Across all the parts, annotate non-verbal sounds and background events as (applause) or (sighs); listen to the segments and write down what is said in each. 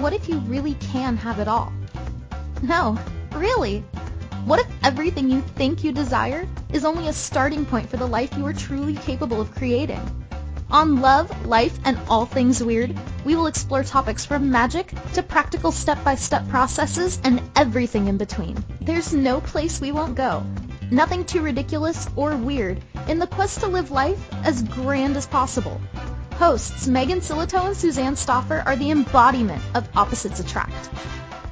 what if you really can have it all? No, really. What if everything you think you desire is only a starting point for the life you are truly capable of creating? On Love, Life, and All Things Weird, we will explore topics from magic to practical step-by-step processes and everything in between. There's no place we won't go. Nothing too ridiculous or weird in the quest to live life as grand as possible. Hosts Megan Silito and Suzanne Stoffer are the embodiment of opposites attract.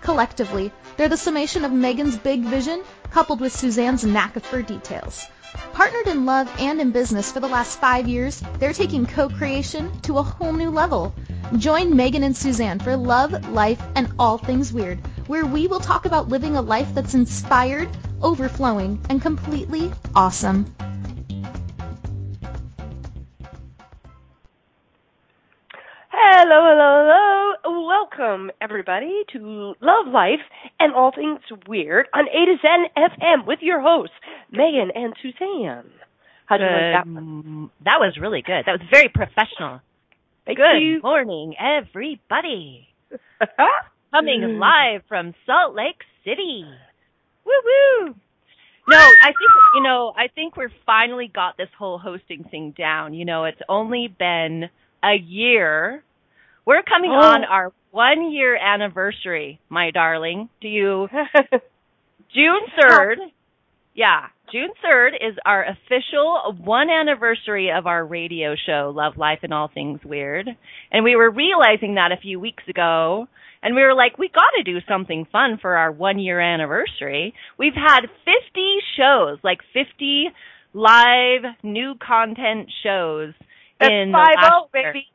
Collectively, they're the summation of Megan's big vision coupled with Suzanne's knack for details. Partnered in love and in business for the last five years, they're taking co-creation to a whole new level. Join Megan and Suzanne for Love, Life, and All Things Weird, where we will talk about living a life that's inspired, overflowing, and completely awesome. Hello, hello, hello. Welcome, everybody, to Love Life and All Things Weird on A to Zen FM with your hosts, Megan and Suzanne. How do you like that one? That was really good. That was very professional. Thank good you. morning, everybody. (laughs) Coming live from Salt Lake City. Woo woo. No, I think you know, I think we're finally got this whole hosting thing down. You know, it's only been a year. We're coming Oh. on our one year anniversary, my darling. Do you (laughs) June 3rd. Yeah, June 3rd is our official one anniversary of our radio show, Love, Life, and All Things Weird. And we were realizing that a few weeks ago. And we were like, we got to do something fun for our one year anniversary. We've had 50 shows, like 50 live new content shows That's in the five oh, last oh, year. baby.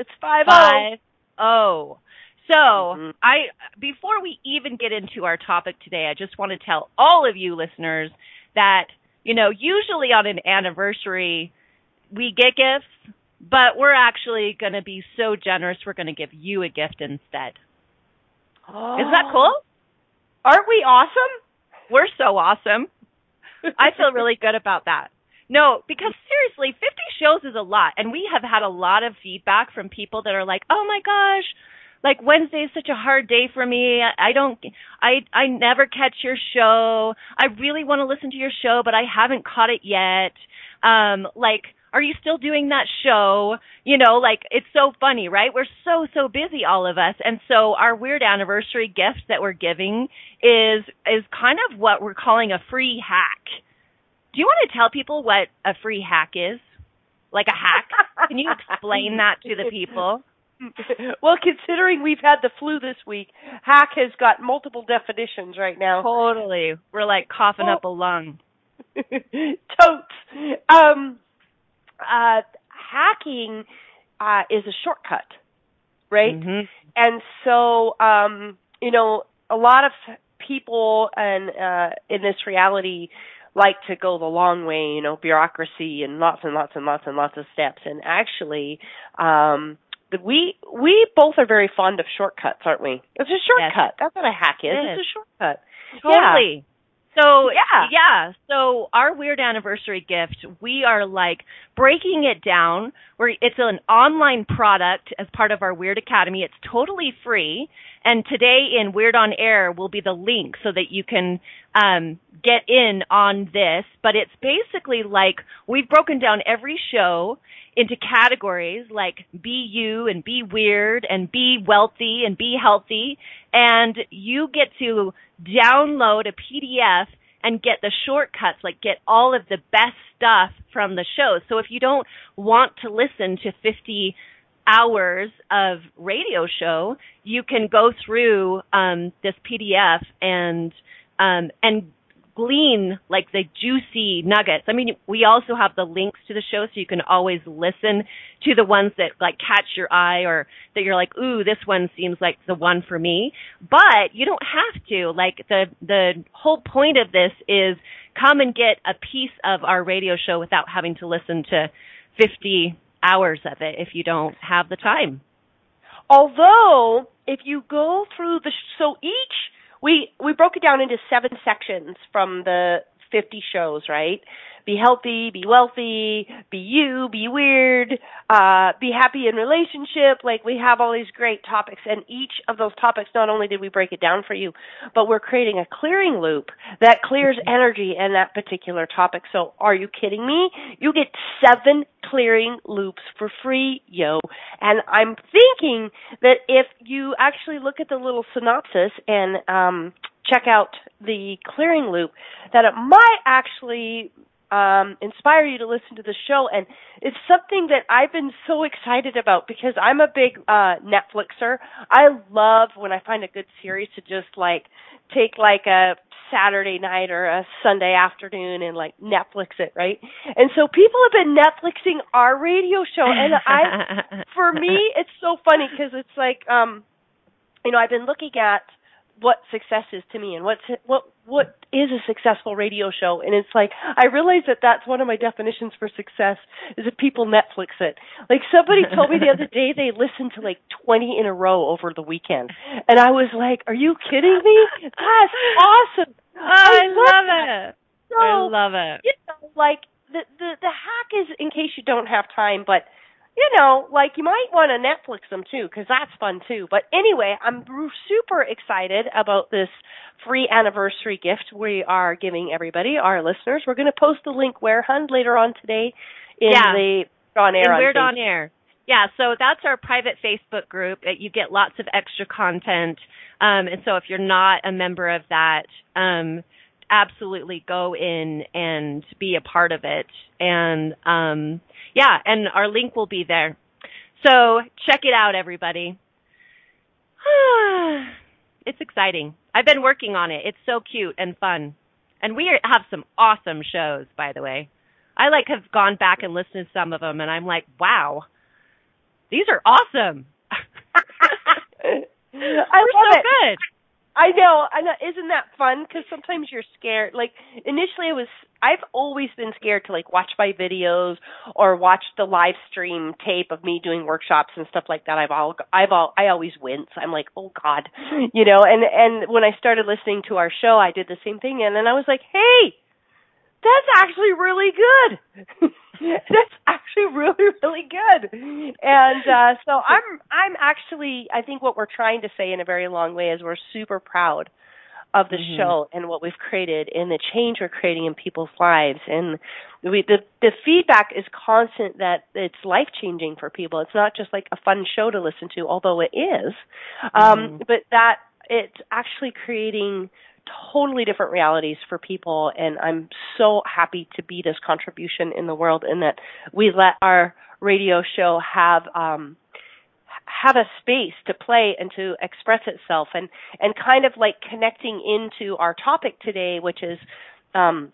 It's five oh. Five oh. So Mhm. I before we even get into our topic today, I just want to tell all of you listeners that, you know, usually on an anniversary we get gifts, but we're actually gonna be so generous we're gonna give you a gift instead. Is that cool? Aren't we awesome? We're so awesome. I feel really good about that. No, because seriously, 50 shows is a lot. And we have had a lot of feedback from people that are like, oh my gosh, like Wednesday is such a hard day for me. I don't, I, I never catch your show. I really want to listen to your show, but I haven't caught it yet. Um, like, are you still doing that show? You know, like it's so funny, right? We're so so busy all of us. And so our weird anniversary gift that we're giving is is kind of what we're calling a free hack. Do you want to tell people what a free hack is? Like a hack? Can you explain that to the people? (laughs) well, considering we've had the flu this week, hack has got multiple definitions right now. Totally. We're like coughing up a lung. (laughs) Totes. Um, uh, hacking uh, is a shortcut, right? Mhm. And so, um, you know, a lot of people and uh, in this reality like to go the long way, you know, bureaucracy and lots and lots and lots and lots of steps. And actually, um, the, we we both are very fond of shortcuts, aren't we? It's a shortcut. That's what a hack is. It It's is. a shortcut. Totally. So Yeah. yeah. So our weird anniversary gift, we are like breaking it down. Where it's an online product as part of our Weird Academy. It's totally free. And today in Weird on Air will be the link so that you can um, get in on this. But it's basically like we've broken down every show into categories like be you and be weird and be wealthy and be healthy. And you get to download a PDF and get the shortcuts, like get all of the best stuff from the show. So if you don't want to listen to 50 hours of radio show, you can go through um, this PDF and um, and glean like the juicy nuggets. I mean, we also have the links to the show, so you can always listen to the ones that like catch your eye or that you're like, ooh, this one seems like the one for me. But you don't have to. Like the the whole point of this is come and get a piece of our radio show without having to listen to 50 hours of it if you don't have the time. Although, if you go through the sh- so each we we broke it down into seven sections from the 50 shows, right? Be healthy, be wealthy, be you, be weird, uh, be happy in relationship. Like we have all these great topics and each of those topics, not only did we break it down for you, but we're creating a clearing loop that clears energy in that particular topic. So are you kidding me? You get seven clearing loops for free, yo. And I'm thinking that if you actually look at the little synopsis and, um, check out the clearing loop, that it might actually um, inspire you to listen to the show. And it's something that I've been so excited about because I'm a big uh, Netflixer. I love when I find a good series to just like take like a Saturday night or a Sunday afternoon and like Netflix it, right? And so people have been Netflixing our radio show and (laughs) I for me it's so funny cuz it's like um you know, I've been looking at what success is to me and what's what what is a successful radio show and it's like i realize that that's one of my definitions for success is if people netflix it. Like somebody told me the other (laughs) day they listened to like 20 in a row over the weekend and i was like are you kidding me? That's awesome oh, i, I love, it so, i love it you know like the the the hack is in case you don't have time but you know, like you might want to Netflix them too, because that's fun too. But anyway, I'm super excited about this free anniversary gift we are giving everybody, our listeners. We're going to post the link where Hunt later on today in yeah. the on air. In Weird on, on Air. Yeah, so that's our private Facebook group. You get lots of extra content. Um, and so if you're not a member of that, um, absolutely go in and be a part of it. And um, yeah, and our link will be there. So check it out, everybody. (sighs) it's exciting. I've been working on it. It's so cute and fun. And we have some awesome shows, by the way. I like have gone back and listened to some of them, and I'm like, wow, these are awesome. (laughs) (laughs) I We're love so it. good. I know, I know. Isn't that fun? Because sometimes you're scared. Like initially, I was. I've always been scared to like watch my videos or watch the live stream tape of me doing workshops and stuff like that. I've all. I've all. I always wince. I'm like, oh God, (laughs) you know. And and when I started listening to our show, I did the same thing, and then I was like, hey, that's actually really good. (laughs) that's actually really really good and uh so i'm i'm actually i think what we're trying to say in a very long way is we're super proud of the Mhm. show and what we've created and the change we're creating in people's lives and we the the feedback is constant that it's life changing for people it's not just like a fun show to listen to although it is um Mhm. but that it's actually creating totally different realities for people and I'm so happy to be this contribution in the world and that we let our radio show have um have a space to play and to express itself and and kind of like connecting into our topic today which is um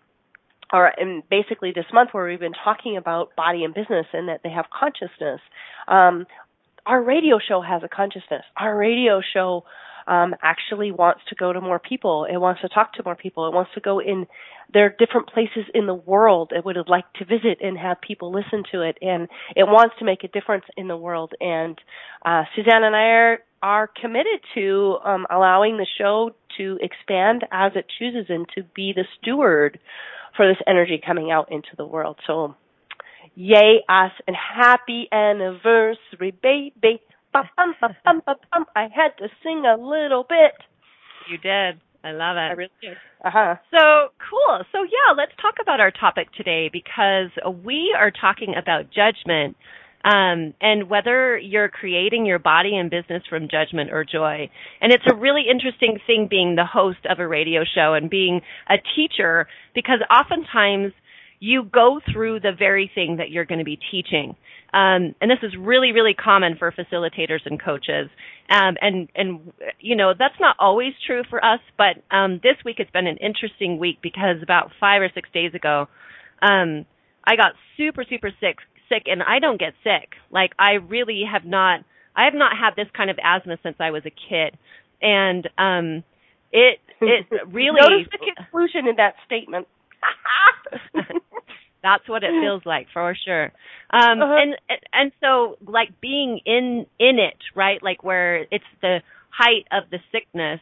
or and basically this month where we've been talking about body and business and that they have consciousness. Um our radio show has a consciousness. Our radio show um, actually wants to go to more people. It wants to talk to more people. It wants to go in. There are different places in the world it would have liked to visit and have people listen to it, and it wants to make a difference in the world. And uh, Suzanne and I are are committed to um, allowing the show to expand as it chooses and to be the steward for this energy coming out into the world. So, yay us and happy anniversary, baby. Ba-bum, ba-bum, ba-bum. I had to sing a little bit. You did. I love it. I it. really did. Uh huh. So cool. So yeah, let's talk about our topic today because we are talking about judgment um, and whether you're creating your body and business from judgment or joy. And it's a really interesting thing being the host of a radio show and being a teacher because oftentimes you go through the very thing that you're going to be teaching. Um, and this is really, really common for facilitators and coaches. Um, and, and, you know, that's not always true for us, but, um, this week it's been an interesting week because about five or six days ago, um, I got super, super sick, sick, and I don't get sick. Like, I really have not, I have not had this kind of asthma since I was a kid. And, um, it, it (laughs) really. Notice the conclusion in that statement. (laughs) That's what it feels (sighs) like for sure. Um Uh-huh. and and so like being in in it, right? Like where it's the height of the sickness,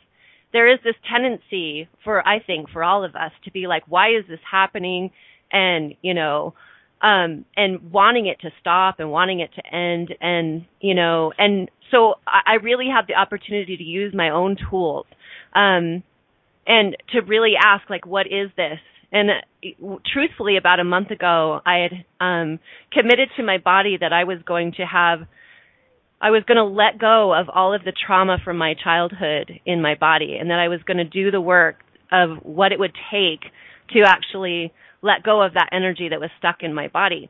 there is this tendency for I think for all of us to be like, why is this happening? And you know, um, and wanting it to stop and wanting it to end, and you know, and so I, I really have the opportunity to use my own tools, um, and to really ask like, what is this? And uh, truthfully, about a month ago, I had um, committed to my body that I was going to have I was going to let go of all of the trauma from my childhood in my body and that I was going to do the work of what it would take to actually let go of that energy that was stuck in my body.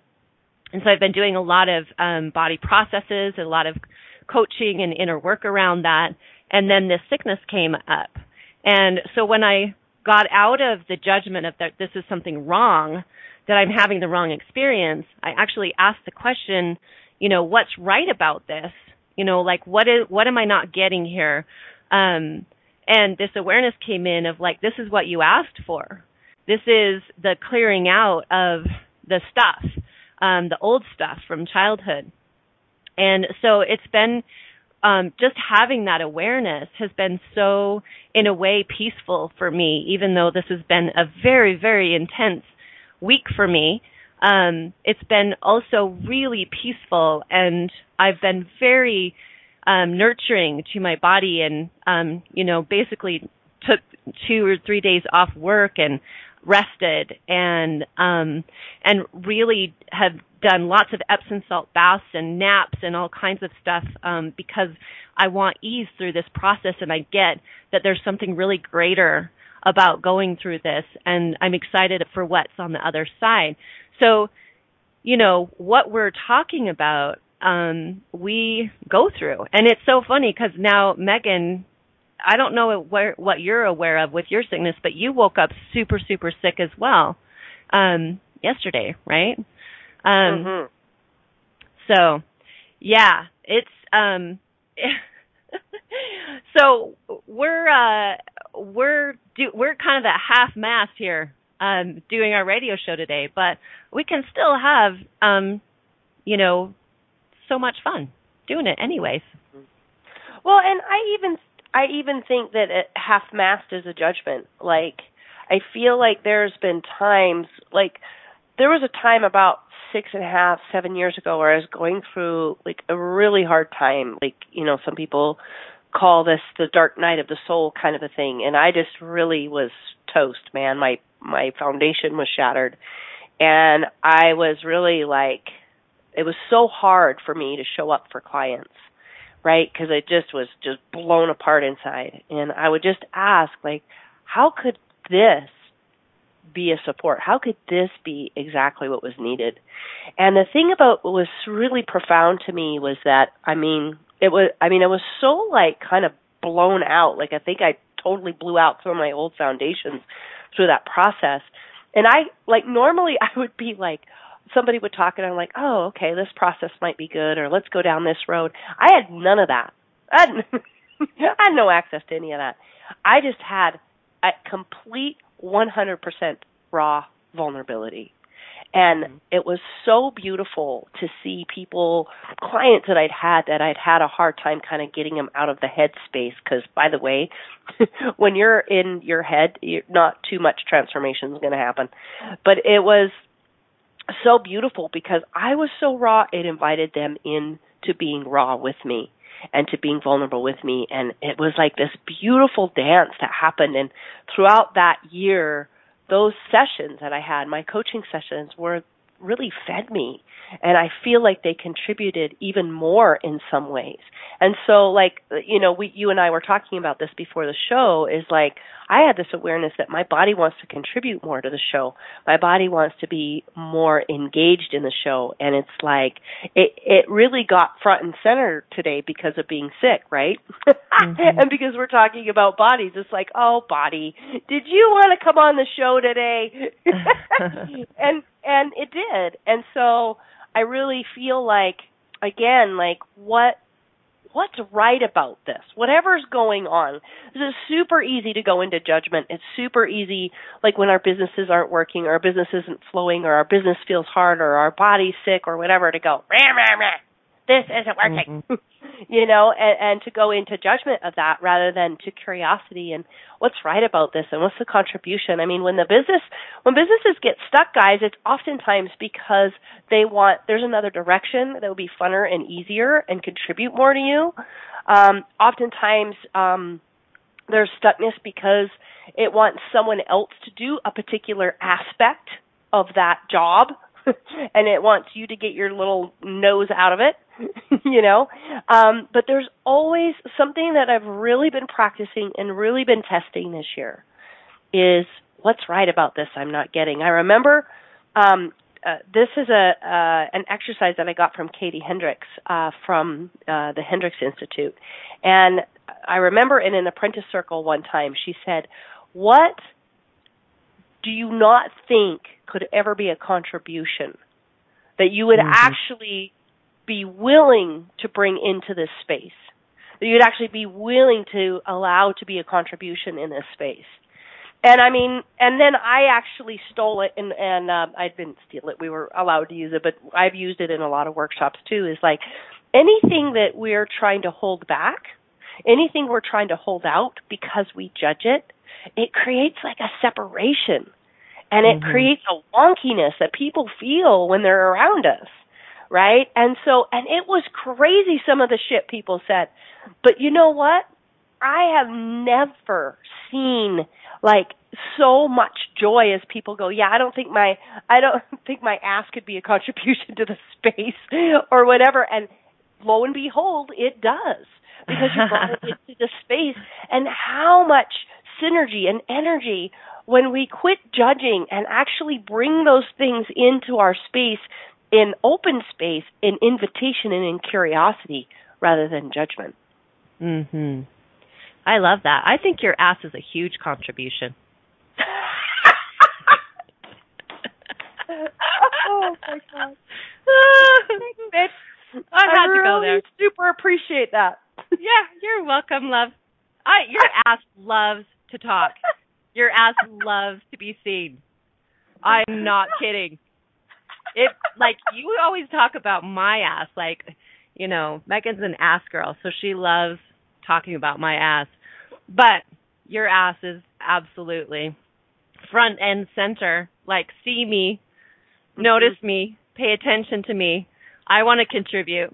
And so I've been doing a lot of um, body processes, a lot of coaching and inner work around that. And then this sickness came up. And so when I got out of the judgment of that this is something wrong, that I'm having the wrong experience, I actually asked the question, you know, what's right about this? You know, like what is what am I not getting here? Um and this awareness came in of like this is what you asked for. This is the clearing out of the stuff, um, the old stuff from childhood. And so it's been um, just having that awareness has been so, in a way, peaceful for me, even though this has been a very, very intense week for me. Um, it's been also really peaceful and I've been very um, nurturing to my body and um, you know basically took two or three days off work and rested and um and really have done lots of Epsom salt baths and naps and all kinds of stuff um because I want ease through this process and I get that there's something really greater about going through this and I'm excited for what's on the other side. So, you know, what we're talking about, um, we go through. And it's so funny because now, Megan, I don't know where, what you're aware of with your sickness, but you woke up super, super sick as well um, yesterday, right? Um, mm-hmm. So, yeah, it's um, (laughs) so we're uh, we're do, we're kind of at half mast here um, doing our radio show today, but we can still have, um, you know, so much fun doing it anyways. Well, and I even I even think that it half mast is a judgment. Like I feel like there's been times like there was a time about six and a half, seven years ago where I was going through like a really hard time. Like, you know, some people call this the dark night of the soul kind of a thing. And I just really was toast, man. My my foundation was shattered and I was really like it was so hard for me to show up for clients right? Because it just was just blown apart inside. And I would just ask like how could this be a support? How could this be exactly what was needed? And the thing about what was really profound to me was that I mean it was I mean it was so like kind of blown out. Like I think I totally blew out some of my old foundations through that process. And I like normally (laughs) I would be like somebody would talk and I'm like, "Oh, okay, this process might be good or let's go down this road." I had none of that. I had, (laughs) I had no access to any of that. I just had a complete 100% raw vulnerability. And mm-hmm. it was so beautiful to see people, clients that I'd had that I'd had a hard time kind of getting them out of the head space. Because, by the way, (laughs) when you're in your head, you're not too much transformation is going to happen. But it was so beautiful because I was so raw, it invited them in to being raw with me and to being vulnerable with me. And it was like this beautiful dance that happened. And throughout that year, those sessions that I had, my coaching sessions were really fed me and I feel like they contributed even more in some ways. And so like you know, we you and I were talking about this before the show is like I had this awareness that my body wants to contribute more to the show. My body wants to be more engaged in the show and it's like it it really got front and center today because of being sick, right? Mm-hmm. (laughs) and because we're talking about bodies, it's like, "Oh, body, did you want to come on the show today?" (laughs) and and it did. And so I really feel like again, like what what's right about this? Whatever's going on. This is super easy to go into judgment. It's super easy like when our businesses aren't working or our business isn't flowing or our business feels hard or our body's sick or whatever to go, rah, rah, rah. This isn't working. Mhm. (laughs) you know, and, and to go into judgment of that rather than to curiosity and what's right about this and what's the contribution. I mean, when the business, when businesses get stuck, guys, it's oftentimes because they want, there's another direction that would be funner and easier and contribute more to you. Um, oftentimes, um, there's stuckness because it wants someone else to do a particular aspect of that job (laughs) and it wants you to get your little nose out of it, (laughs) you know. Um, but there's always something that I've really been practicing and really been testing this year is what's right about this I'm not getting. I remember um, uh, this is a uh, an exercise that I got from Katie Hendricks uh, from uh, the Hendricks Institute, and I remember in an apprentice circle one time she said, "What do you not think could ever be a contribution that you would Mhm. actually be willing to bring into this space? That you'd actually be willing to allow to be a contribution in this space? And I mean, and then I actually stole it, and and uh, I didn't steal it. We were allowed to use it, but I've used it in a lot of workshops too. Is like anything that we're trying to hold back, anything we're trying to hold out because we judge it, it creates like a separation, and it Mhm. creates a wonkiness that people feel when they're around us, right? And so, and it was crazy some of the shit people said, but you know what? I have never seen like so much joy as people go, yeah, I don't think my I don't (laughs) think my ass could be a contribution to the space (laughs) or whatever and lo and behold, it does. Because you brought it into the space and how much synergy and energy when we quit judging and actually bring those things into our space in open space, in invitation and in curiosity rather than judgment. Mhm. I love that. I think your ass is a huge contribution. oh my god. Bitch. (laughs) I had to go really there. Super appreciate that. Yeah, you're welcome, love. I your (laughs) ass loves to talk. Your ass loves to be seen. I'm not kidding. It like you always talk about my ass like, you know, Megan's an ass girl, so she loves talking about my ass. But your ass is absolutely front and center. Like see me, mm-hmm. notice me, pay attention to me. I want to contribute.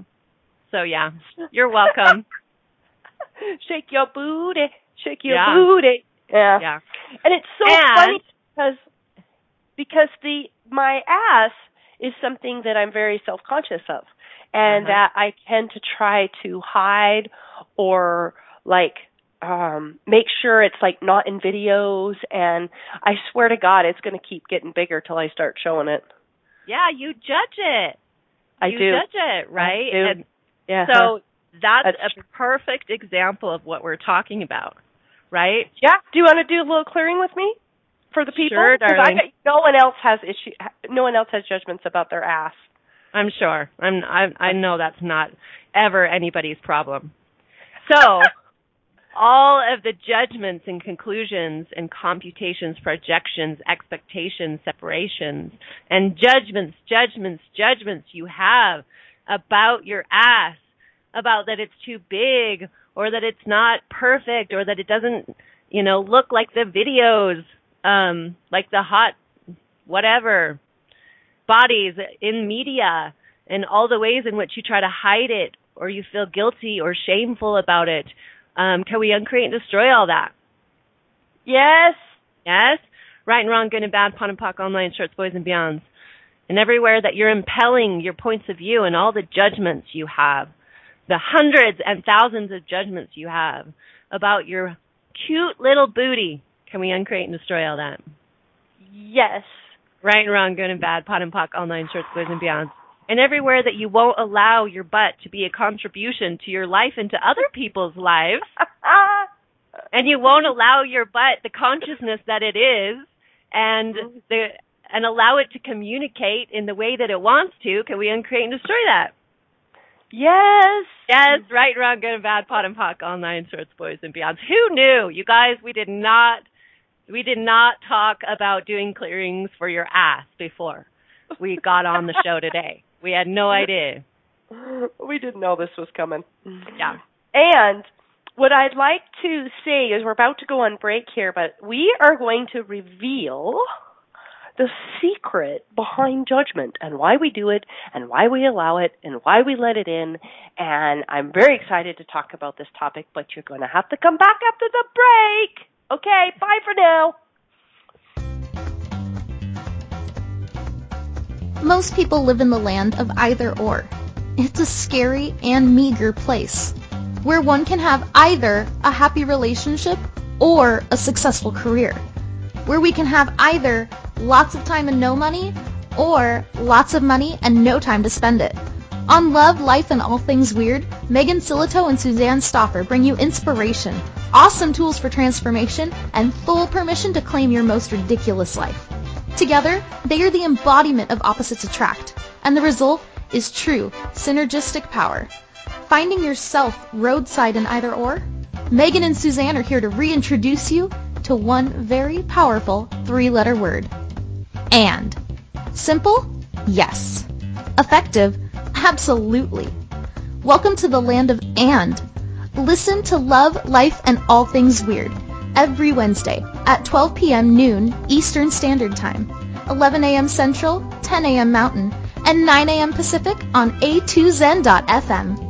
So yeah, you're welcome. (laughs) shake your booty, shake your Yeah. booty. Yeah. Yeah. And it's so And- funny because because the my ass is something that I'm very self conscious of, and Uh-huh. that I tend to try to hide or like um make sure it's like not in videos and I swear to God it's going to keep getting bigger till I start showing it. Yeah, you judge it. I you do. judge it, right? And Yeah. so that's, That's a perfect example of what we're talking about, right? yeah, do you want to do a little clearing with me for the people? Sure, I darling. bet no one else has issue no one else has judgments about their ass. I'm sure. I'm I I know that's not ever anybody's problem. So, (laughs) all of the judgments and conclusions and computations, projections, expectations, separations, and judgments, judgments, judgments you have about your ass, about that it's too big or that it's not perfect or that it doesn't, you know, look like the videos, um, like the hot whatever bodies in media and all the ways in which you try to hide it or you feel guilty or shameful about it. Um, can we uncreate and destroy all that? Yes. Yes? Right and wrong, good and bad, POD and POC, online, shorts, boys and beyonds. And everywhere that you're impelling your points of view and all the judgments you have, the hundreds and thousands of judgments you have about your cute little booty. Can we uncreate and destroy all that? Yes. Right and wrong, good and bad, POD and POC, all nine shorts, boys and beyonds. And everywhere that you won't allow your butt to be a contribution to your life and to other people's lives, (laughs) and you won't allow your butt the consciousness that it is, and the and allow it to communicate in the way that it wants to. Can we uncreate and destroy that? yes. Yes, right, and wrong, good and bad, POD and POC, all nine shorts, boys and beyonds. Who knew? You guys, we did not, we did not talk about doing clearings for your ass before we got on the show today. We had no idea. we didn't know this was coming. Yeah. And what I'd like to say is we're about to go on break here, but we are going to reveal the secret behind judgment and why we do it and why we allow it and why we let it in. And I'm very excited to talk about this topic, but you're going to have to come back after the break. Okay, bye for now. Most people live in the land of either or. It's a scary and meager place where one can have either a happy relationship or a successful career. Where we can have either lots of time and no money or lots of money and no time to spend it. On Love, Life, and All Things Weird, Megan Silito and Suzanne Stoffer bring you inspiration, awesome tools for transformation, and full permission to claim your most ridiculous life. Together, they are the embodiment of opposites attract, and the result is true synergistic power. Finding yourself roadside in either or? Megan and Suzanne are here to reintroduce you to one very powerful three-letter word. And. Simple? Yes. Effective? Absolutely. Welcome to the land of and. Listen to Love, Life, and All Things Weird every Wednesday at 12 p.m. noon Eastern Standard Time, 11 a.m. Central, 10 a.m. Mountain, and 9 a.m. Pacific on a2zen.fm.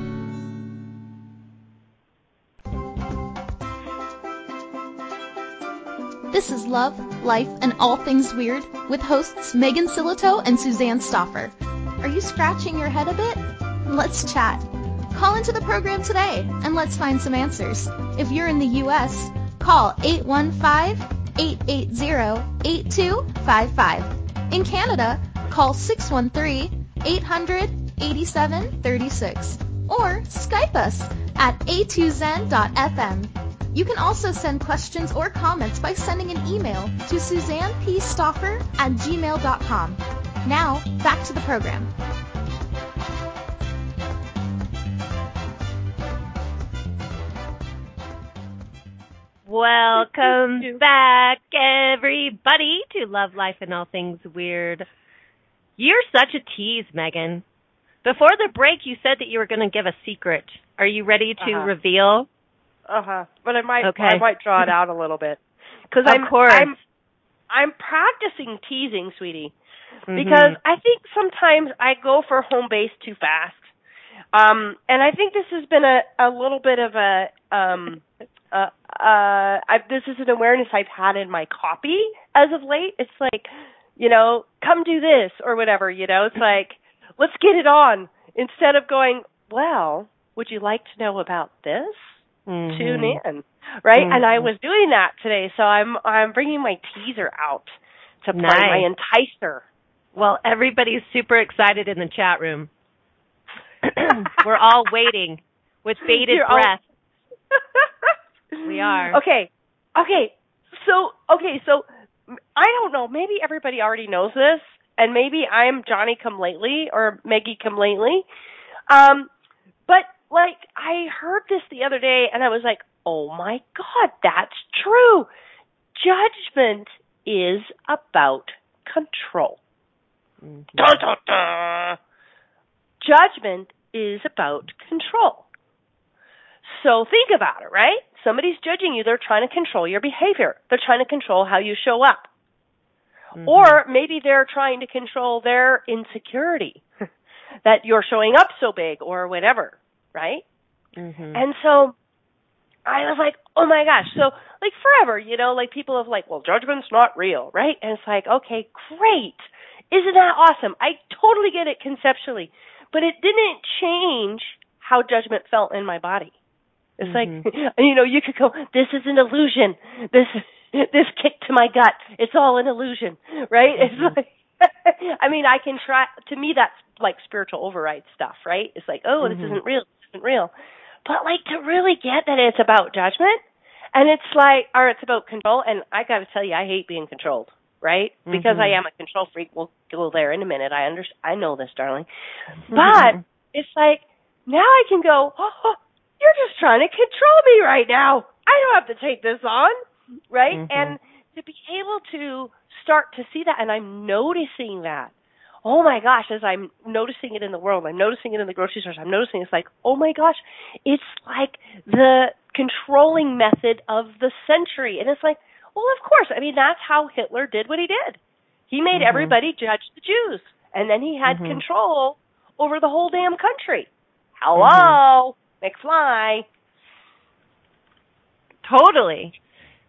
This is Love, Life, and All Things Weird with hosts Megan Silito and Suzanne Stoffer. Are you scratching your head a bit? Let's chat. Call into the program today and let's find some answers. If you're in the U.S., call 815-880-8255. In Canada, call 613-800-8736 or Skype us at a2zen.fm. You can also send questions or comments by sending an email to suzannepstoffer at gmail.com. Now, back to the program. Welcome back, everybody, to Love, Life, and All Things Weird. You're such a tease, Megan. Before the break, you said that you were going to give a secret. Are you ready to Uh-huh. reveal? Uh huh. But I might Okay. I might draw it out a little bit because I'm course. I'm I'm practicing teasing, sweetie, Mhm. because I think sometimes I go for home base too fast. Um, and I think this has been a a little bit of a um uh uh I, this is an awareness I've had in my copy as of late. It's like, you know, come do this or whatever, you know. It's like, let's get it on instead of going, well, would you like to know about this? Mhm. tune in, right? And I Mhm. was doing that today, so I'm I'm bringing my teaser out to play Nice. my enticer. Well, everybody's super excited in the chat room. (coughs) We're all waiting with (laughs) bated You're all- breath. (laughs) We are. Okay, okay. So okay, so I don't know. Maybe everybody already knows this, and maybe I'm Johnny come lately or Maggie come lately. Um, but like I heard this the other day, and I was like, oh my god, that's true. Judgment is about control. Mhm. Dun, dun, dun. Judgment is about control. so think about it, right? Somebody's judging you. They're trying to control your behavior. They're trying to control how you show up. Mm-hmm. Or maybe they're trying to control their insecurity (laughs) that you're showing up so big or whatever, right? Mm-hmm. And so I was like, oh my gosh. So like forever, you know, like people have like, well, judgment's not real, right? And it's like, okay, great. Isn't that awesome? I totally get it conceptually, but it didn't change how judgment felt in my body. It's mm-hmm. like, (laughs) you know, you could go, this is an illusion. This, (laughs) this kick to my gut. It's all an illusion, right? Mm-hmm. It's like, (laughs) I mean, I can try, to me, that's like spiritual override stuff, right? It's like, oh, mm-hmm. this isn't real. Isn't real. But like to really get that it's about judgment and it's like, or it's about control. And I got to tell you, I hate being controlled, right? Mm-hmm. Because I am a control freak. We'll go there in a minute. I under, I know this, darling. Mm-hmm. But it's like now I can go. Oh, you're just trying to control me right now. I don't have to take this on, right? Mm-hmm. And to be able to start to see that, and I'm noticing that oh my gosh, as I'm noticing it in the world, I'm noticing it in the grocery stores, I'm noticing it's like, oh my gosh, it's like the controlling method of the century. And it's like, well, of course. I mean, that's how Hitler did what he did. He made mm-hmm. everybody judge the Jews, and then he had mm-hmm. control over the whole damn country. Hello, mm-hmm. McFly. Totally.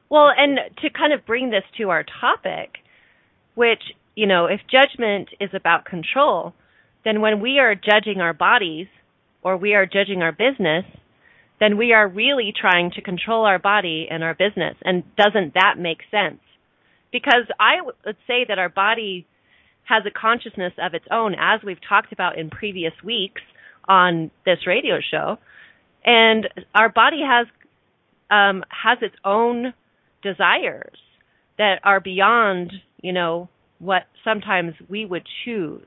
Well, and to kind of bring this to our topic, which you know, if judgment is about control, then when we are judging our bodies or we are judging our business, then we are really trying to control our body and our business. And doesn't that make sense? Because I would say that our body has a consciousness of its own, as we've talked about in previous weeks on this radio show. And our body has um, has its own desires that are beyond, you know, what sometimes we would choose.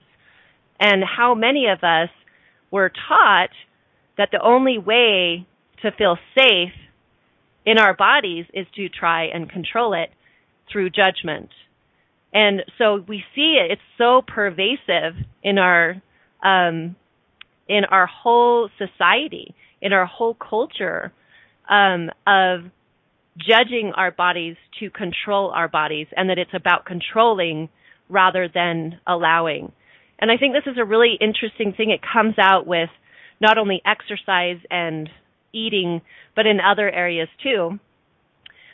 And how many of us were taught that the only way to feel safe in our bodies is to try and control it through judgment. And so we see it, it's so pervasive in our um, in our whole society, in our whole culture um, of judging our bodies to control our bodies, and that it's about controlling rather than allowing. And I think this is a really interesting thing. It comes out with not only exercise and eating, but in other areas too.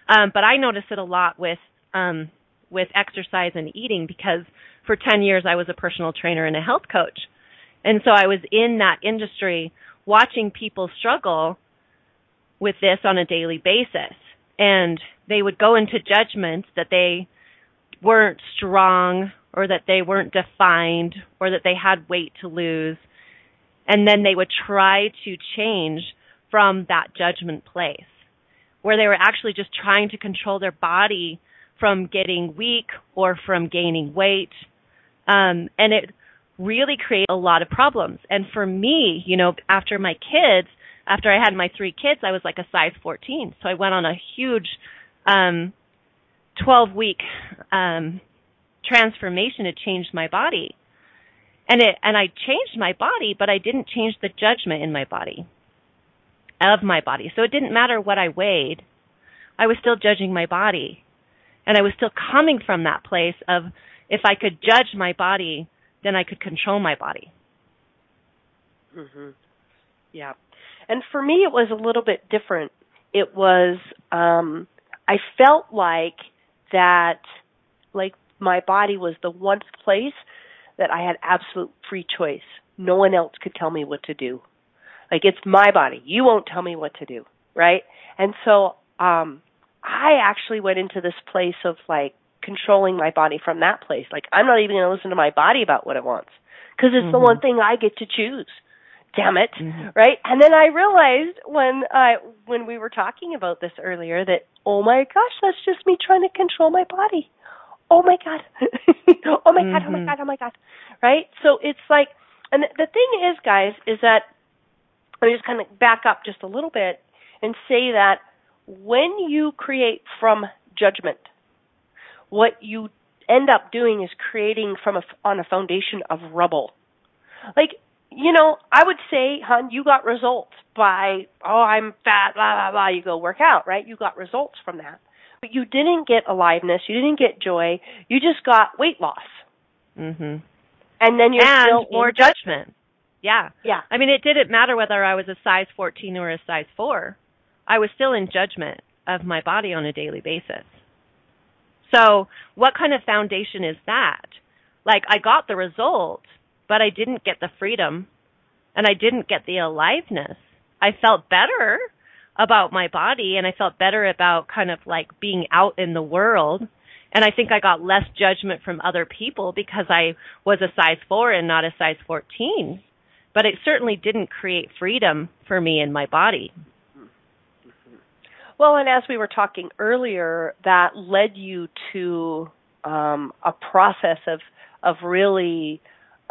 Um, but I notice it a lot with um, with exercise and eating because for 10 years I was a personal trainer and a health coach. And so I was in that industry watching people struggle with this on a daily basis. And they would go into judgment that they weren't strong or that they weren't defined or that they had weight to lose. And then they would try to change from that judgment place where they were actually just trying to control their body from getting weak or from gaining weight. Um, and it really created a lot of problems. And for me, you know, after my kids, after I had my three kids, I was like a size 14. So I went on a huge um, 12 week um, transformation to change my body. And it and I changed my body, but I didn't change the judgment in my body of my body. So it didn't matter what I weighed. I was still judging my body. And I was still coming from that place of if I could judge my body, then I could control my body. Mhm. Yeah. And for me it was a little bit different. It was um I felt like that like my body was the one place that I had absolute free choice. No one else could tell me what to do. Like it's my body. You won't tell me what to do, right? And so um I actually went into this place of like controlling my body from that place. Like I'm not even going to listen to my body about what it wants because it's mm-hmm. the one thing I get to choose. Damn it, mm-hmm. right? And then I realized when I when we were talking about this earlier that oh my gosh, that's just me trying to control my body. Oh my god. (laughs) oh my god, oh my mm-hmm. god, oh my god. Right? So it's like and the thing is guys is that let me just kind of back up just a little bit and say that when you create from judgment, what you end up doing is creating from a on a foundation of rubble. Like you know, I would say, hun, you got results by, oh, I'm fat, blah, blah, blah. You go work out, right? You got results from that. But you didn't get aliveness. You didn't get joy. You just got weight loss. Mm-hmm. And then you're and still more in judgment. Yeah. Yeah. I mean, it didn't matter whether I was a size 14 or a size 4. I was still in judgment of my body on a daily basis. So, what kind of foundation is that? Like, I got the result, but I didn't get the freedom and I didn't get the aliveness. I felt better about my body and I felt better about kind of like being out in the world. And I think I got less judgment from other people because I was a size 4 and not a size 14. But it certainly didn't create freedom for me in my body. Well, and as we were talking earlier, that led you to um, a process of of really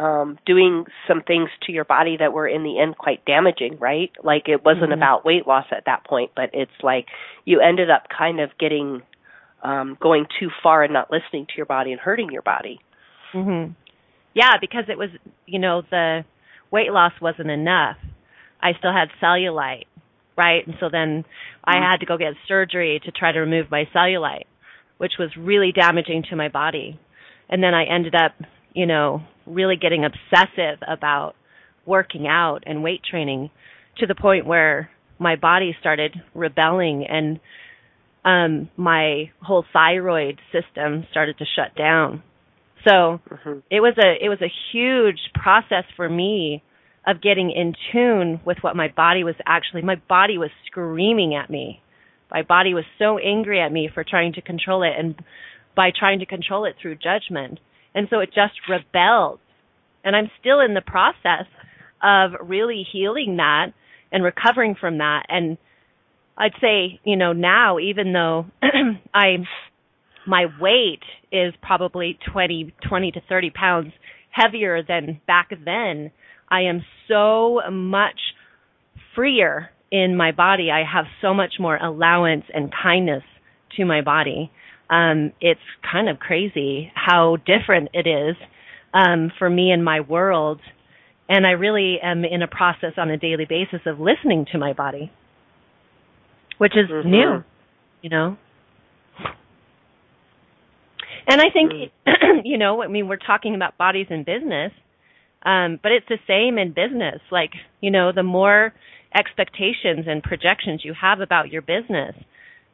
um, doing some things to your body that were in the end quite damaging, right? Like it wasn't Mhm. about weight loss at that point, but it's like you ended up kind of getting um, going too far and not listening to your body and hurting your body. Mhm. Yeah, because it was, you know, the weight loss wasn't enough. I still had cellulite, right? And so then I Mhm. had to go get surgery to try to remove my cellulite, which was really damaging to my body. And then I ended up, you know, really getting obsessive about working out and weight training to the point where my body started rebelling and um my whole thyroid system started to shut down. So Mhm. it was a it was a huge process for me of getting in tune with what my body was actually my body was screaming at me my body was so angry at me for trying to control it and by trying to control it through judgment and so it just rebelled. And i'm still in the process of really healing that and recovering from that. And i'd say you know now even though (clears throat) i my weight is probably 20 20 to 30 pounds heavier than back then i am so much freer in my body. I have so much more allowance and kindness to my body um it's kind of crazy how different it is um for me and my world and i really am in a process on a daily basis of listening to my body which is Mhm. new you know and I think, (clears throat) you know, I mean, we're talking about bodies in business, um, but it's the same in business. Like, you know, the more expectations and projections you have about your business,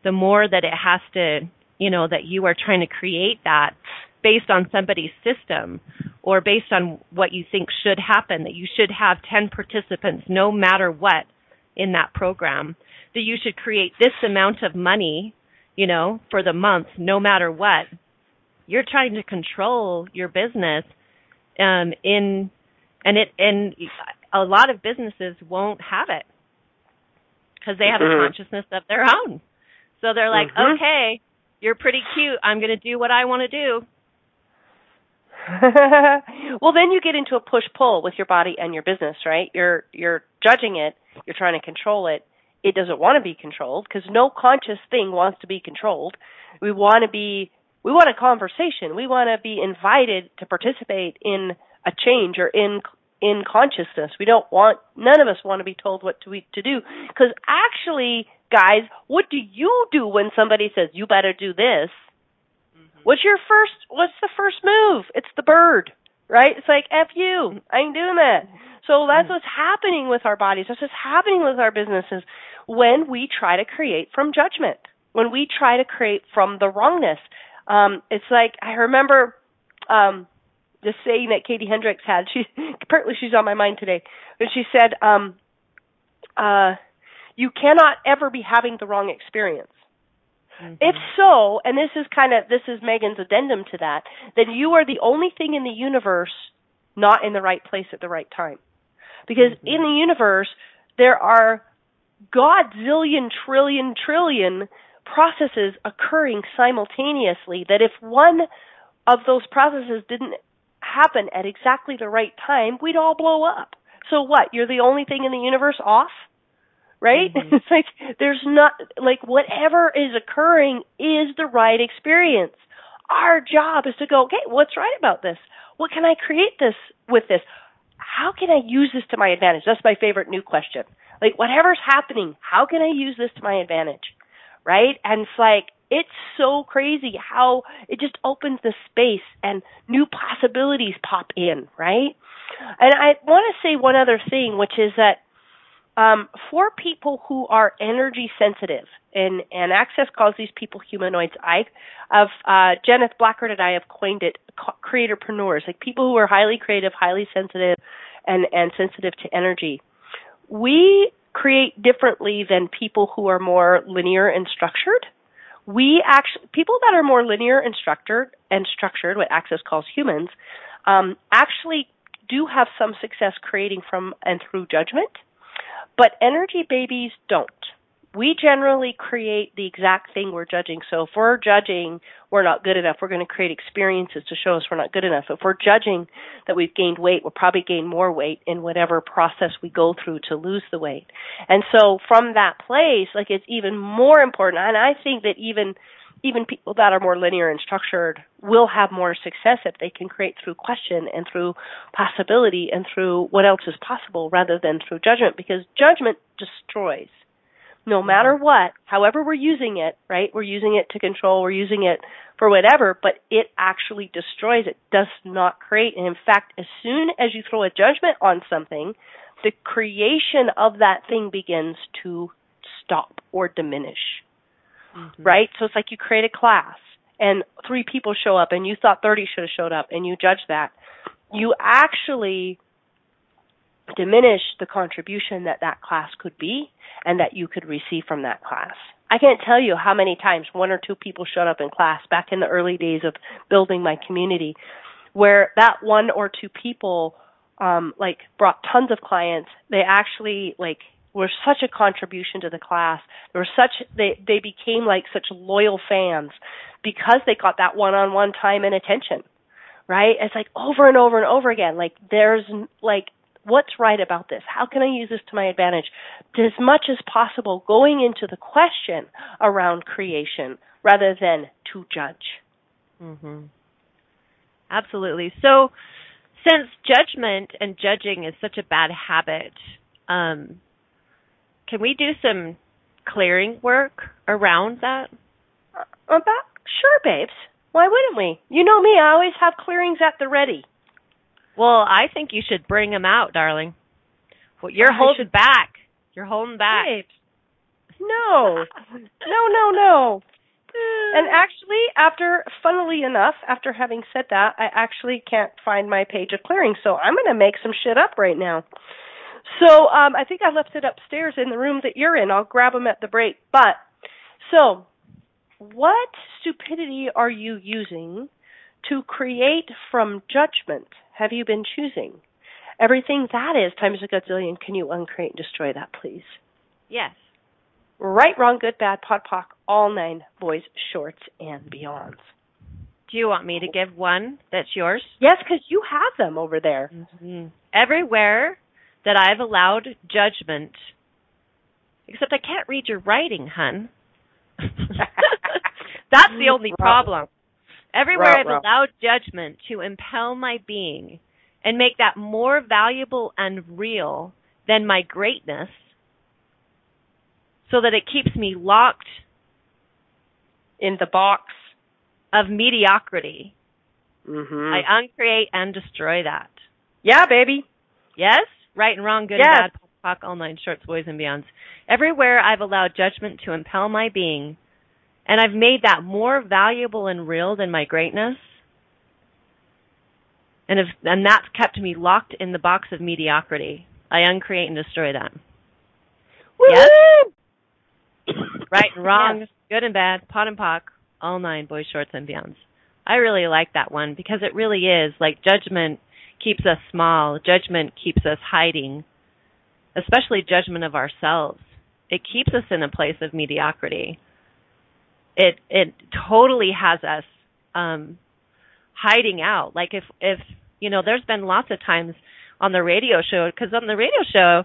the more that it has to, you know, that you are trying to create that based on somebody's system or based on what you think should happen, that you should have 10 participants no matter what in that program, that you should create this amount of money, you know, for the month no matter what. You're trying to control your business um in and it and a lot of businesses won't have it because they have a consciousness of their own. So they're like Mhm. okay you're pretty cute i'm going to do what i want to do (laughs) well, then you get into a push pull with your body and your business, right? You're you're judging it, you're trying to control it. It doesn't want to be controlled because no conscious thing wants to be controlled. We want to be we want a conversation. We want to be invited to participate in a change or in in consciousness. We don't want none of us want to be told what to to do because actually, guys, what do you do when somebody says you better do this? What's your first? What's the first move? It's the bird, right? It's like f you. I ain't doing that. So that's what's happening with our bodies. That's what's happening with our businesses when we try to create from judgment. When we try to create from the wrongness. Um, it's like I remember um, the saying that Katie Hendricks had. She (laughs) apparently she's on my mind today. But she said, um, uh, "You cannot ever be having the wrong experience." Mm-hmm. If so, and this is kind of this is Megan's addendum to that, then you are the only thing in the universe not in the right place at the right time. Because mm-hmm. in the universe there are godzillion trillion trillion processes occurring simultaneously that if one of those processes didn't happen at exactly the right time, we'd all blow up. So what? You're the only thing in the universe off? Right? Mhm. (laughs) it's like there's not like whatever is occurring is the right experience. Our job is to go, okay, what's right about this? What can I create this with this? How can can I use this to my advantage? That's my favorite new question. Like whatever's happening, how can I use this to my advantage? Right? And it's like it's so crazy how it just opens the space and new possibilities pop in, right? And I want to say one other thing, which is that um, for people who are energy sensitive, and, and Access calls these people humanoids. I, of uh, Blackard and I have coined it creatorpreneurs, like people who are highly creative, highly sensitive, and and sensitive to energy. We create differently than people who are more linear and structured. We actually people that are more linear and structured and structured, what Access calls humans, um, actually do have some success creating from and through judgment but energy babies don't. We generally create the exact thing we're judging. So if we're judging we're not good enough, we're going to create experiences to show us we're not good enough. If we're judging that we've gained weight, we'll probably gain more weight in whatever process we go through to lose the weight. And so from that place, like it's even more important. And I think that even even people that are more linear and structured will have more success if they can create through question and through possibility and through what else is possible rather than through judgment because judgment destroys. No mm-hmm. matter what, however we're using it, right? We're using it to control, we're using it for whatever, but it actually destroys. It does not create. And in fact, as soon as you throw a judgment on something, the creation of that thing begins to stop or diminish mm-hmm. right? So it's like you create a class and three people show up and you thought 30 should have showed up and you judge that. You actually diminish the contribution that that class could be and that you could receive from that class. I can't tell you how many times one or two people showed up in class back in the early days of building my community where that one or two people um like brought tons of clients. They actually like were such a contribution to the class. They were such they they became like such loyal fans because they got that one-on-one time and attention. Right? It's like over and over and over again. Like there's like what's right about this? How can I use this to my advantage? As much as possible going into the question around creation rather than to judge. Mhm. Absolutely. So since judgment and judging is such a bad habit, um, can we do some clearing work around that? Uh, about sure, babes. Why wouldn't we? You know me, I always have clearings at the ready. Well, I think you should bring them out, darling. Well, you're I holding should... back. You're holding back. Babes. No. no, no, no. (laughs) And actually, after, funnily enough, after having said that, I actually can't find my page of clearing, so I'm going to make some shit up right now. So um, I think I left it upstairs in the room that you're in. I'll grab them at the break. But so, what stupidity are you using to create from judgment? Have you been choosing? Everything that is times a gazillion. Can you uncreate and destroy that, please? Yes. Right, wrong, good, bad, POD POC, all nine boys, shorts, and beyonds. Do you want me to give one that's yours? Yes, because you have them over there. Mm-hmm. Everywhere that I've allowed judgment, except I can't read your writing, hun. (laughs) That's the only problem. Everywhere I've allowed judgment to impel my being and make that more valuable and real than my greatness so that it keeps me locked in the box of mediocrity. Mm-hmm. I uncreate and destroy that. Yeah, baby. Yes? Right and wrong, good yes. and bad, talk, all nine shorts, boys and beyonds. Everywhere I've allowed judgment to impel my being, and I've made that more valuable and real than my greatness. And if, and that's kept me locked in the box of mediocrity. I uncreate and destroy that. Woo! Yes? (coughs) right and wrong, yes. good and bad, POD and POC, all nine, boys, shorts, and beyonds. I really like that one because it really is like judgment keeps us small. Judgment keeps us hiding, especially judgment of ourselves. It keeps us in a place of mediocrity. It it totally has us um hiding out. Like if if you know, there's been lots of times on the radio show because on the radio show,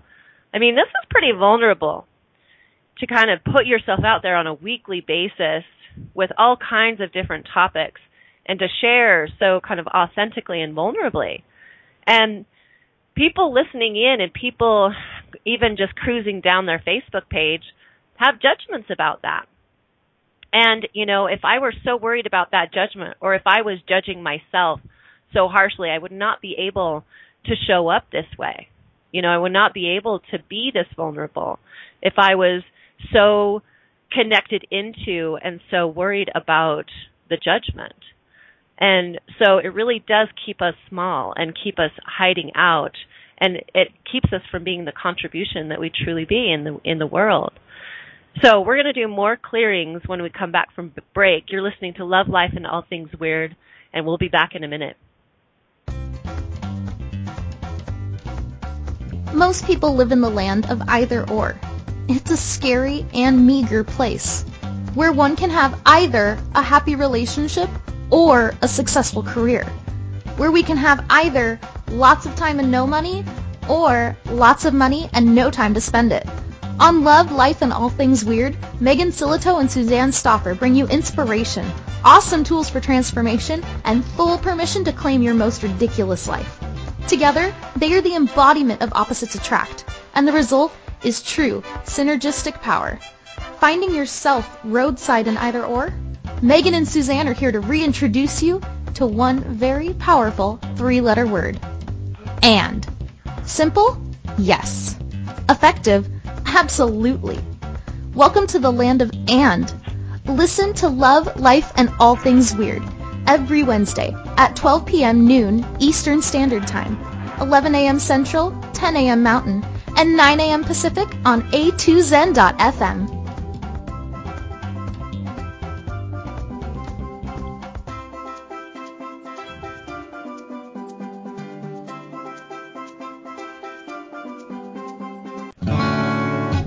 I mean, this is pretty vulnerable to kind of put yourself out there on a weekly basis with all kinds of different topics and to share so kind of authentically and vulnerably. And people listening in and people even just cruising down their Facebook page have judgments about that. And, you know, if I were so worried about that judgment or if I was judging myself so harshly, I would not be able to show up this way. You know, I would not be able to be this vulnerable if I was so connected into and so worried about the judgment. And so it really does keep us small and keep us hiding out and it keeps us from being the contribution that we truly be in the in the world. So we're going to do more clearings when we come back from break. You're listening to Love Life and All Things Weird and we'll be back in a minute. Most people live in the land of either or. It's a scary and meager place where one can have either a happy relationship or a successful career. Where we can have either lots of time and no money or lots of money and no time to spend it. On Love, Life, and All Things Weird, Megan Silito and Suzanne Stoffer bring you inspiration, awesome tools for transformation, and full permission to claim your most ridiculous life. Together, they are the embodiment of opposites attract, and the result is true synergistic power. Finding yourself roadside in either or? Megan and Suzanne are here to reintroduce you to one very powerful three-letter word. And. Simple? Yes. Effective? Absolutely. Welcome to the land of and. Listen to Love, Life, and All Things Weird every Wednesday at 12 p.m. noon Eastern Standard Time, 11 a.m. Central, 10 a.m. Mountain, and 9 a.m. Pacific on a2zen.fm.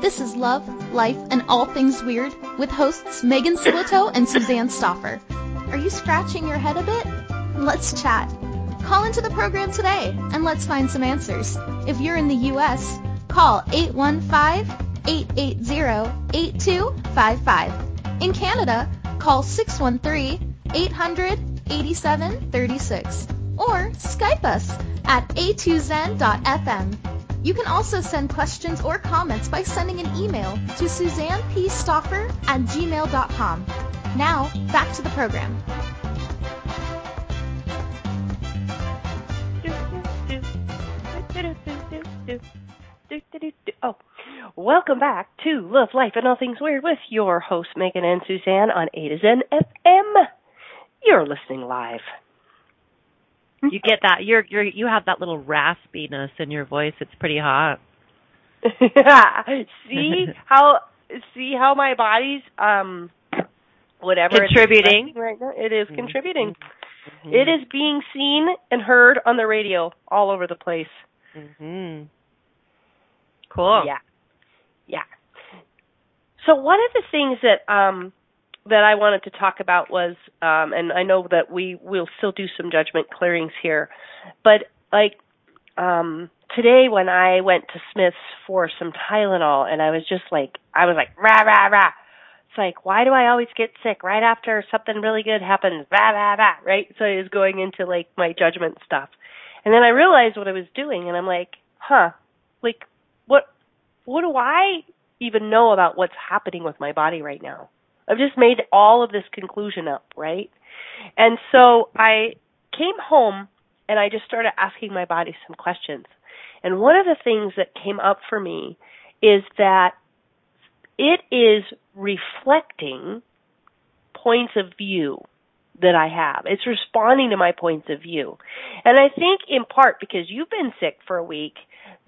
This is Love, Life, and All Things Weird with hosts Megan Silito and Suzanne Stoffer. Are you scratching your head a bit? Let's chat. Call into the program today and let's find some answers. If you're in the U.S., call 815-880-8255. In Canada, call 613-800-8736 or Skype us at a2zen.fm. You can also send questions or comments by sending an email to suzannepstoffer at gmail.com. Now, back to the program. Oh, welcome back to Love, Life, and All Things Weird with your hosts Megan and Suzanne on A to Zen FM. You're listening live. You get that. You're you're you have that little raspiness in your voice. It's pretty hot. yeah. (laughs) see how see how my body's um whatever contributing right now. It is Mm-hmm. contributing. Mhm. It is being seen and heard on the radio all over the place. Mhm. Cool. Yeah. Yeah. So one of the things that um that I wanted to talk about was um and I know that we will still do some judgment clearings here, but like um today when I went to Smith's for some Tylenol and I was just like I was like rah rah rah. It's like why do I always get sick right after something really good happens? Rah rah rah, right? So I was going into like my judgment stuff. And then I realized what I was doing and I'm like, "Huh. Like what what do I even know about what's happening with my body right now? I've just made all of this conclusion up, right? And so I came home and I just started asking my body some questions. And one of the things that came up for me is that it is reflecting points of view that I have. It's responding to my points of view. And I think in part because you've been sick for a week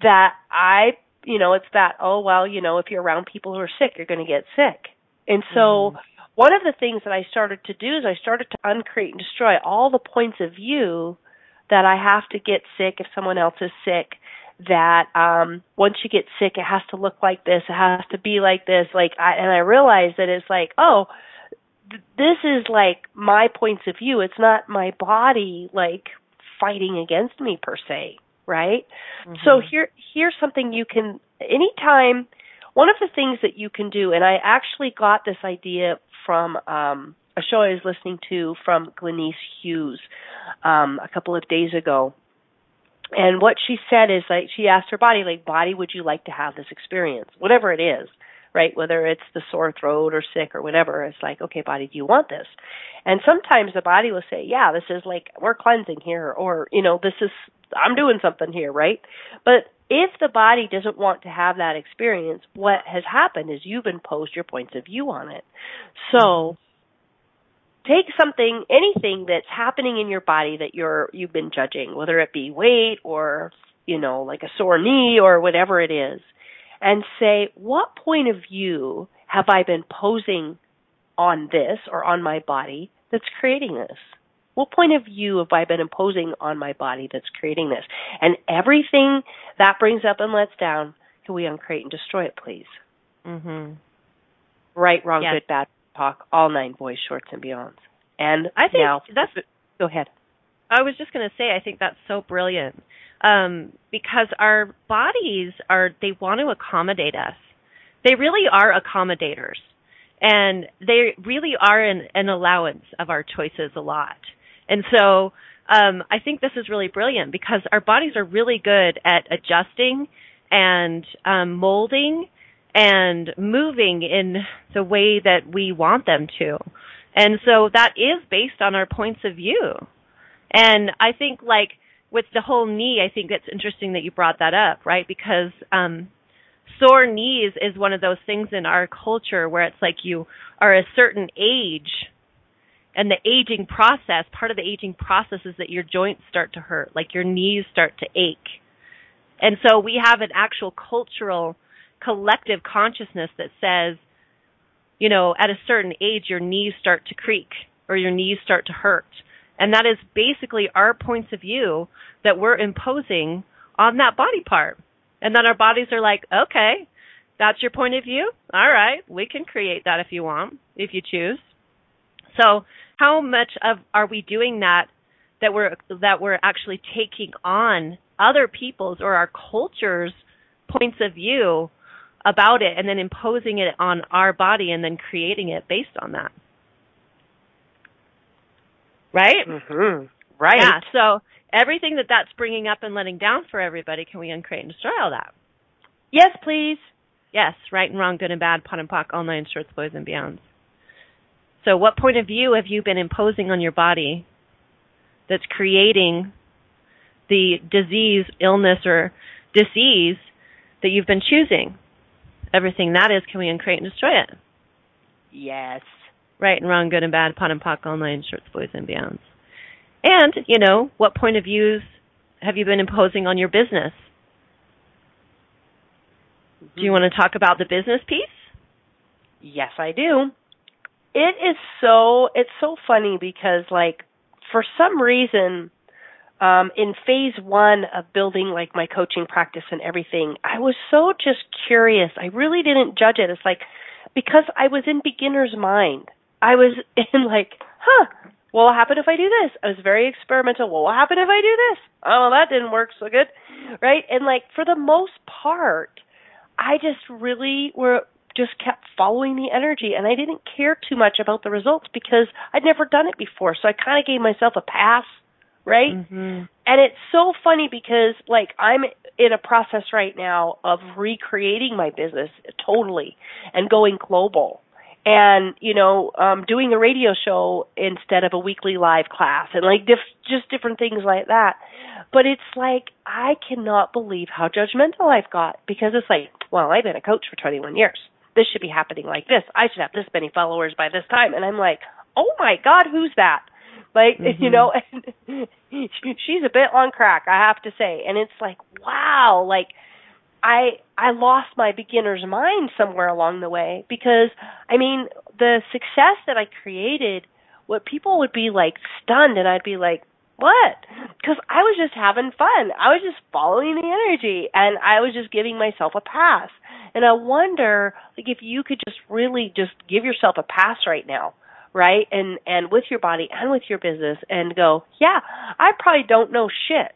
that I, you know, it's that, oh, well, you know, if you're around people who are sick, you're going to get sick. And so mm-hmm. one of the things that I started to do is I started to uncreate and destroy all the points of view that I have to get sick if someone else is sick that um once you get sick it has to look like this it has to be like this like I and I realized that it's like oh this is like my points of view. It's not my body like fighting against me per se, right? Mm-hmm. So here here's something you can anytime one of the things that you can do and I actually got this idea from um a show I was listening to from Glenyce Hughes um a couple of days ago. And what she said is like she asked her body like body would you like to have this experience whatever it is right? Whether it's the sore throat or sick or whatever, it's like, okay, body, do you want this? And sometimes the body will say, yeah, this is like, we're cleansing here, or, you know, this is, I'm doing something here, right? But if the body doesn't want to have that experience, what has happened is you've imposed your points of view on it. So, take something anything that's happening in your body that you're you've been judging whether it be weight or you know like a sore knee or whatever it is and say, what point of view have I been posing on this or on my body that's creating this? What point of view have I been imposing on my body that's creating this? And everything that brings up and lets down, can we uncreate and destroy it, please? Mm-hmm. Right, wrong, yes. good, bad, talk, all nine boys, shorts, and beyonds. And I think now, that's. Go ahead. I was just going to say, I think that's so brilliant um, because our bodies are they want to accommodate us. They really are accommodators, and they really are an, an allowance of our choices a lot. And so um, I think this is really brilliant because our bodies are really good at adjusting and um, molding and moving in the way that we want them to. And so that is based on our points of view. And I think like with the whole knee, I think it's interesting that you brought that up, right? Because um, sore knees is one of those things in our culture where it's like you are a certain age and the aging process, part of the aging process is that your joints start to hurt, like your knees start to ache. And so we have an actual cultural collective consciousness that says, you know, at a certain age your knees start to creak or your knees start to hurt. And that is basically our points of view that we're imposing on that body part. And then our bodies are like, okay, that's your point of view? All right, we can create that if you want, if you choose. So, how much of are we doing that that we're that we're actually taking on other people's or our culture's points of view about it and then imposing it on our body and then creating it based on that? right? Mm-hmm. Right. Yeah. So everything that that's bringing up and letting down for everybody, can we uncreate and destroy all that? Yes, please. Yes, right and wrong, good and bad, POD and POC, all nine shorts, boys and beyonds. So, what point of view have you been imposing on your body that's creating the disease, illness, or disease that you've been choosing? Everything that is, can we uncreate and destroy it? Yes right and wrong, good and bad, POD and POC, all nine, shorts, boys and beyonds. And, you know, what point of views have you been imposing on your business? Mm-hmm. Do you want to talk about the business piece? Yes, I do. It is so it's so funny because like for some reason um in phase 1 of building like my coaching practice and everything, I was so just curious. I really didn't judge it. It's like because I was in beginner's mind. I was (laughs) in like, huh, what will happen if I do this? I was very experimental. What will happen if I do this? Oh, that didn't work so good. Right? And like for the most part, I just really were just kept following the energy and I didn't care too much about the results because I'd never done it before. So I kind of gave myself a pass, right? Mm-hmm. And it's so funny because like I'm in a process right now of recreating my business totally and going global and you know um doing a radio show instead of a weekly live class and like diff- just different things like that but it's like i cannot believe how judgmental i've got because it's like well i've been a coach for 21 years this should be happening like this i should have this many followers by this time and i'm like oh my god who's that like (laughs) mm-hmm. you know and (laughs) she's a bit on crack i have to say and it's like wow like I I lost my beginner's mind somewhere along the way because I mean the success that I created, what people would be like stunned, and I'd be like, what? Because I was just having fun. I was just following the energy, and I was just giving myself a pass. And I wonder, like, if you could just really just give yourself a pass right now, right? And and with your body and with your business, and go, yeah, I probably don't know shit,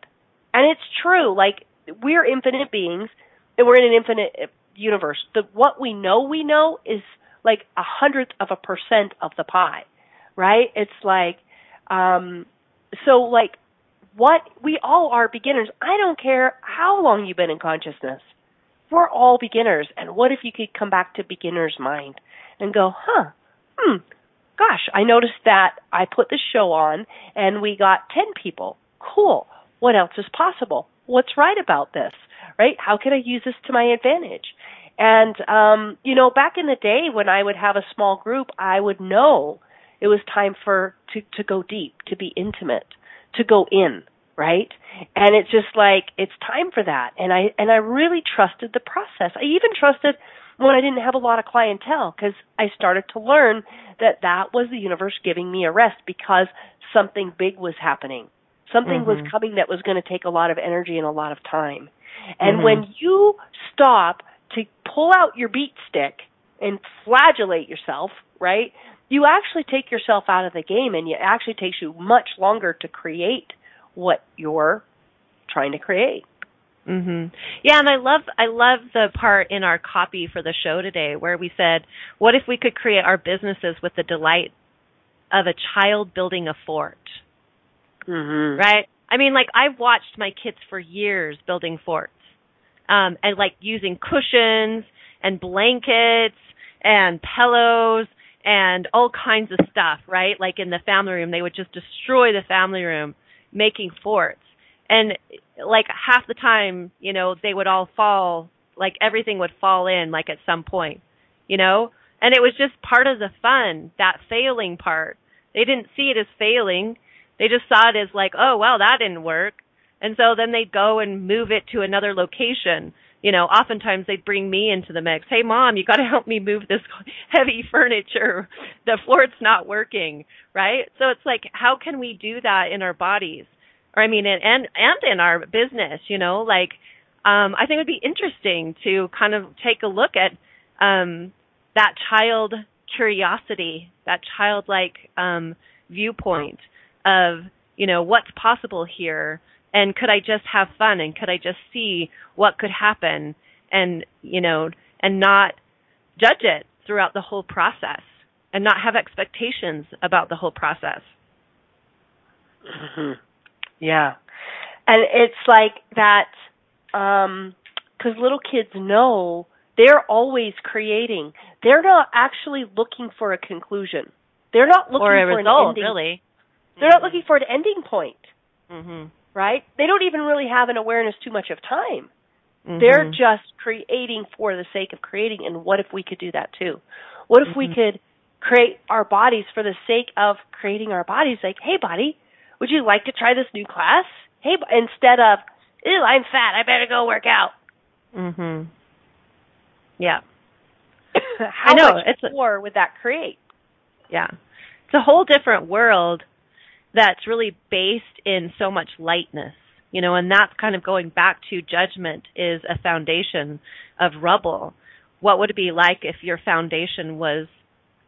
and it's true. Like we're infinite beings and we're in an infinite universe. The what we know we know is like a hundredth of a percent of the pie, right? It's like, um, so like what we all are beginners. I don't care how long you've been in consciousness. We're all beginners. And what if you could come back to beginner's mind and go, huh, hmm, gosh, I noticed that I put the show on and we got 10 people. Cool. What else is possible? What's right about this? right? How can I use this to my advantage? And um, you know, back in the day when I would have a small group, I would know it was time for to to go deep, to be intimate, to go in, right? And it's just like it's time for that. And I and I really trusted the process. I even trusted when I didn't have a lot of clientele because I started to learn that that was the universe giving me a rest because something big was happening. Something mm-hmm. was coming that was going to take a lot of energy and a lot of time. And mm-hmm. when you stop to pull out your beat stick and flagellate yourself, right? You actually take yourself out of the game and it actually takes you much longer to create what you're trying to create. Mhm. Yeah, and I love I love the part in our copy for the show today where we said, what if we could create our businesses with the delight of a child building a fort? Mm-hmm. Right? I mean, like I've watched my kids for years building forts, um, and like using cushions and blankets and pillows and all kinds of stuff, right? Like in the family room, they would just destroy the family room making forts. And like half the time, you know, they would all fall, like everything would fall in like at some point, you know? And it was just part of the fun, that failing part. They didn't see it as failing. They just saw it as like, oh, well, that didn't work. And so then they'd go and move it to another location. You know, oftentimes they'd bring me into the mix. Hey, mom, you got to help me move this (laughs) heavy furniture. The floor's not working, right? So it's like, how can we do that in our bodies? Or I mean, and and, and in our business, you know, like, um, I think it would be interesting to kind of take a look at um, that child curiosity, that childlike um, viewpoint of, you know, what's possible here and could I just have fun and could I just see what could happen and, you know, and not judge it throughout the whole process and not have expectations about the whole process. Mm-hmm. Yeah. And it's like that um cuz little kids know they're always creating. They're not actually looking for a conclusion. They're not looking or a for result, an ending. really. They're not looking for an ending point. hmm Right? They don't even really have an awareness too much of time. Mm-hmm. They're just creating for the sake of creating. And what if we could do that too? What if mm-hmm. we could create our bodies for the sake of creating our bodies? Like, hey, body, would you like to try this new class? Hey, instead of, ew, I'm fat, I better go work out. Mhm. Yeah. (coughs) How I know, much it's a, more would that create? Yeah. It's a whole different world that's really based in so much lightness you know and that's kind of going back to judgment is a foundation of rubble. What would it be like if your foundation was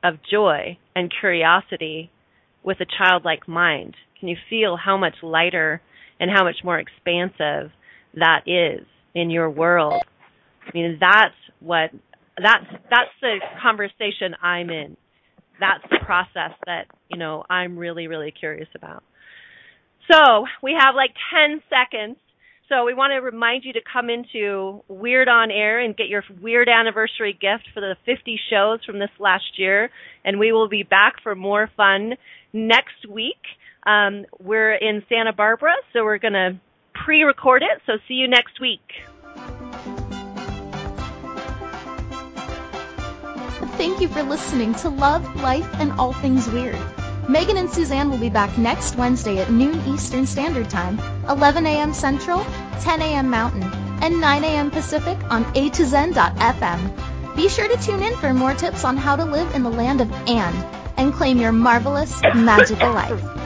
of joy and curiosity with a childlike mind? Can you feel how much lighter and how much more expansive that is in your world? I mean that's what that's that's the conversation i'm in that's the process that you know I'm really really curious about. So we have like 10 seconds. So we want to remind you to come into Weird on Air and get your weird anniversary gift for the 50 shows from this last year. And we will be back for more fun next week. Um, we're in Santa Barbara, so we're going to pre-record it. So see you next week. Thank you for listening to Love, Life, and All Things Weird. Megan and Suzanne will be back next Wednesday at noon Eastern Standard Time, 11 a.m. Central, 10 a.m. Mountain, and 9 a.m. Pacific on A to Zen.fm. Be sure to tune in for more tips on how to live in the land of Anne and claim your marvelous, magical life.